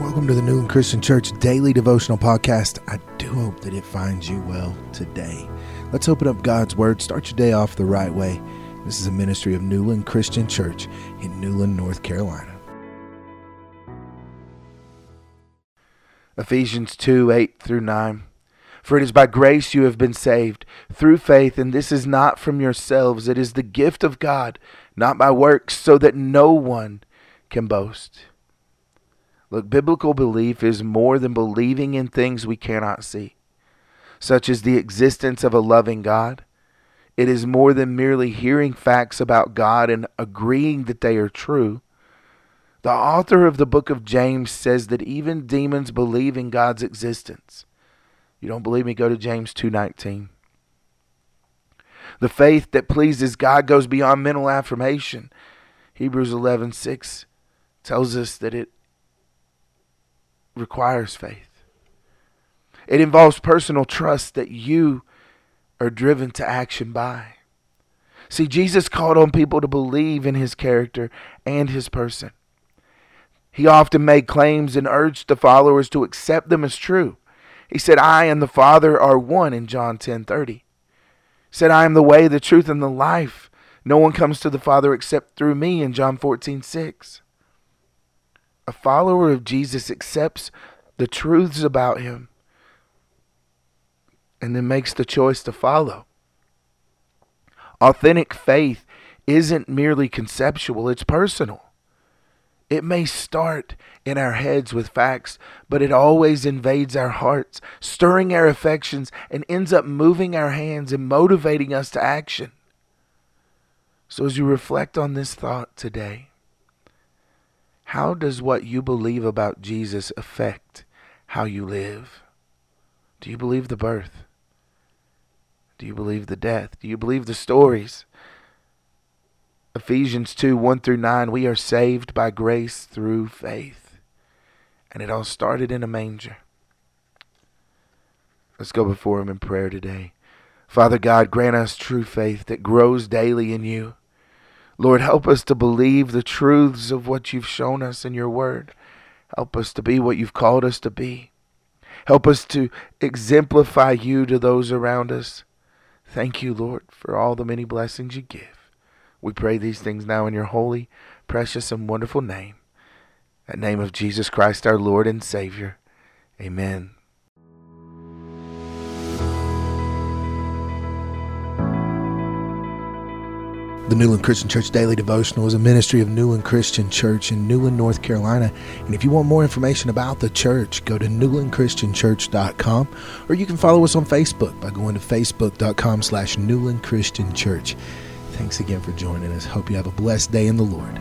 Welcome to the Newland Christian Church Daily Devotional Podcast. I do hope that it finds you well today. Let's open up God's Word. Start your day off the right way. This is a ministry of Newland Christian Church in Newland, North Carolina. Ephesians 2 8 through 9. For it is by grace you have been saved, through faith, and this is not from yourselves. It is the gift of God, not by works, so that no one can boast. Look, biblical belief is more than believing in things we cannot see, such as the existence of a loving God. It is more than merely hearing facts about God and agreeing that they are true. The author of the book of James says that even demons believe in God's existence. You don't believe me? Go to James 2:19. The faith that pleases God goes beyond mental affirmation. Hebrews 11:6 tells us that it requires faith. It involves personal trust that you are driven to action by. See, Jesus called on people to believe in his character and his person. He often made claims and urged the followers to accept them as true. He said, I and the Father are one in John 10 30. He said, I am the way, the truth, and the life. No one comes to the Father except through me in John 14 6. A follower of Jesus accepts the truths about him and then makes the choice to follow. Authentic faith isn't merely conceptual, it's personal. It may start in our heads with facts, but it always invades our hearts, stirring our affections, and ends up moving our hands and motivating us to action. So, as you reflect on this thought today, how does what you believe about Jesus affect how you live? Do you believe the birth? Do you believe the death? Do you believe the stories? Ephesians 2 1 through 9, we are saved by grace through faith. And it all started in a manger. Let's go before Him in prayer today. Father God, grant us true faith that grows daily in you. Lord, help us to believe the truths of what you've shown us in your word. Help us to be what you've called us to be. Help us to exemplify you to those around us. Thank you, Lord, for all the many blessings you give. We pray these things now in your holy, precious, and wonderful name. In the name of Jesus Christ, our Lord and Savior. Amen. The Newland Christian Church Daily Devotional is a ministry of Newland Christian Church in Newland, North Carolina. And if you want more information about the church, go to newlandchristianchurch.com or you can follow us on Facebook by going to facebook.com slash Newland Christian Church. Thanks again for joining us. Hope you have a blessed day in the Lord.